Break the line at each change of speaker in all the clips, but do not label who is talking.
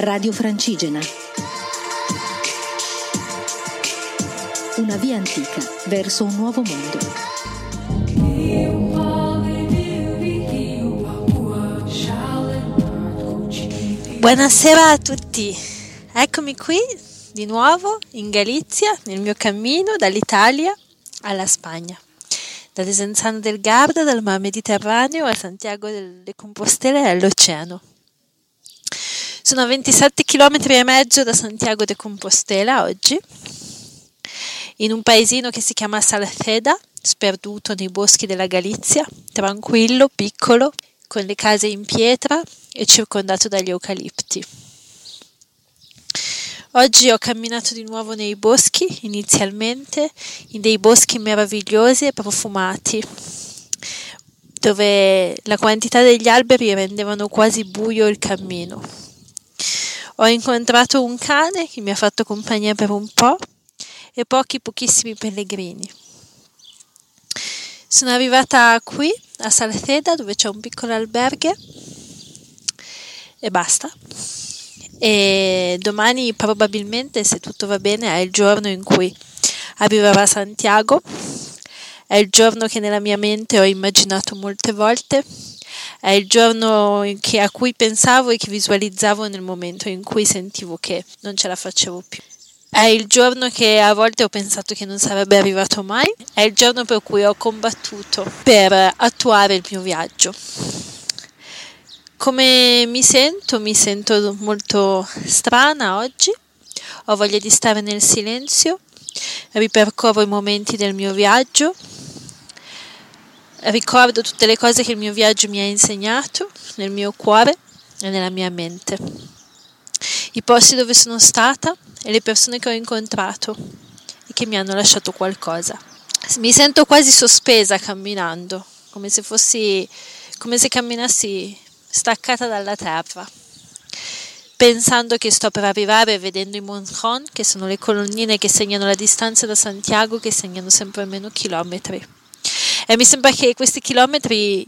Radio Francigena. Una via antica verso un nuovo mondo.
Buonasera a tutti, eccomi qui di nuovo in Galizia nel mio cammino dall'Italia alla Spagna, da Desenzano del Garda, dal Mar Mediterraneo a Santiago de Compostela e all'oceano. Sono a 27 km e mezzo da Santiago de Compostela oggi, in un paesino che si chiama Salceda, sperduto nei boschi della Galizia, tranquillo, piccolo, con le case in pietra e circondato dagli eucalipti. Oggi ho camminato di nuovo nei boschi, inizialmente in dei boschi meravigliosi e profumati, dove la quantità degli alberi rendevano quasi buio il cammino. Ho incontrato un cane che mi ha fatto compagnia per un po' e pochi pochissimi pellegrini. Sono arrivata qui a Salceda dove c'è un piccolo alberghe e basta. E domani probabilmente, se tutto va bene, è il giorno in cui arriverà Santiago. È il giorno che nella mia mente ho immaginato molte volte. È il giorno che, a cui pensavo e che visualizzavo nel momento in cui sentivo che non ce la facevo più. È il giorno che a volte ho pensato che non sarebbe arrivato mai, è il giorno per cui ho combattuto per attuare il mio viaggio. Come mi sento? Mi sento molto strana oggi, ho voglia di stare nel silenzio, ripercorro i momenti del mio viaggio, ricordo tutte le cose che il mio viaggio mi ha insegnato nel mio cuore e nella mia mente, i posti dove sono stata e le persone che ho incontrato e che mi hanno lasciato qualcosa. Mi sento quasi sospesa camminando, come se fossi come se camminassi staccata dalla terra, pensando che sto per arrivare vedendo i Monjon, che sono le colonnine che segnano la distanza da Santiago, che segnano sempre meno chilometri. E mi sembra che questi chilometri,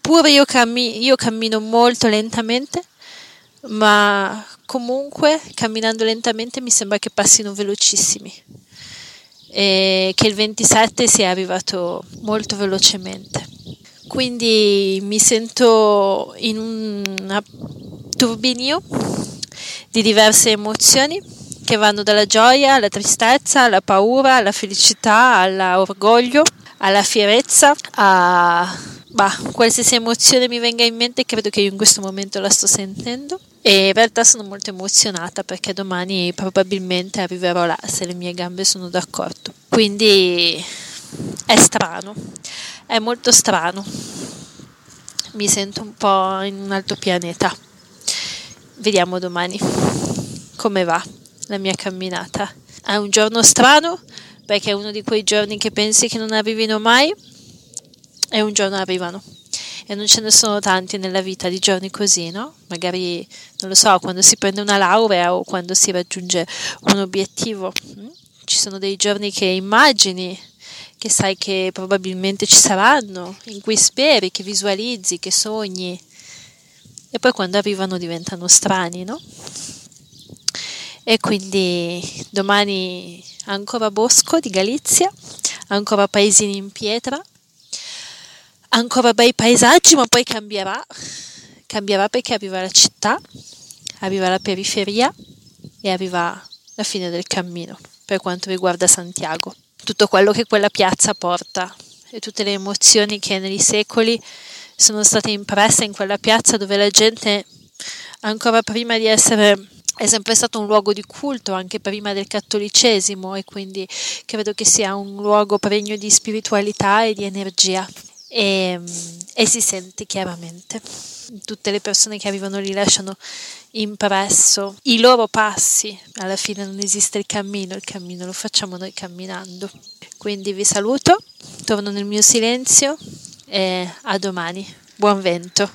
pure io, cammi- io cammino molto lentamente, ma comunque camminando lentamente mi sembra che passino velocissimi e che il 27 sia arrivato molto velocemente. Quindi mi sento in un turbinio di diverse emozioni che vanno dalla gioia alla tristezza, alla paura, alla felicità, all'orgoglio, alla fierezza, a bah, qualsiasi emozione mi venga in mente, credo che io in questo momento la sto sentendo. E in realtà sono molto emozionata perché domani probabilmente arriverò là se le mie gambe sono d'accordo. Quindi è strano, è molto strano. Mi sento un po' in un altro pianeta. Vediamo domani come va la mia camminata. È un giorno strano perché è uno di quei giorni che pensi che non arrivino mai e un giorno arrivano. E non ce ne sono tanti nella vita di giorni così, no? Magari, non lo so, quando si prende una laurea o quando si raggiunge un obiettivo. Mm? Ci sono dei giorni che immagini che sai che probabilmente ci saranno, in cui speri, che visualizzi, che sogni, e poi quando arrivano diventano strani, no? E quindi domani ancora bosco di Galizia, ancora paesini in pietra, ancora bei paesaggi, ma poi cambierà, cambierà perché arriva la città, arriva la periferia e arriva la fine del cammino per quanto riguarda Santiago. Tutto quello che quella piazza porta e tutte le emozioni che negli secoli sono state impresse in quella piazza dove la gente ancora prima di essere è sempre stato un luogo di culto anche prima del cattolicesimo e quindi credo che sia un luogo pregno di spiritualità e di energia e, e si sente chiaramente tutte le persone che arrivano lì lasciano impresso i loro passi. Alla fine non esiste il cammino, il cammino lo facciamo noi camminando. Quindi vi saluto, torno nel mio silenzio e a domani. Buon vento.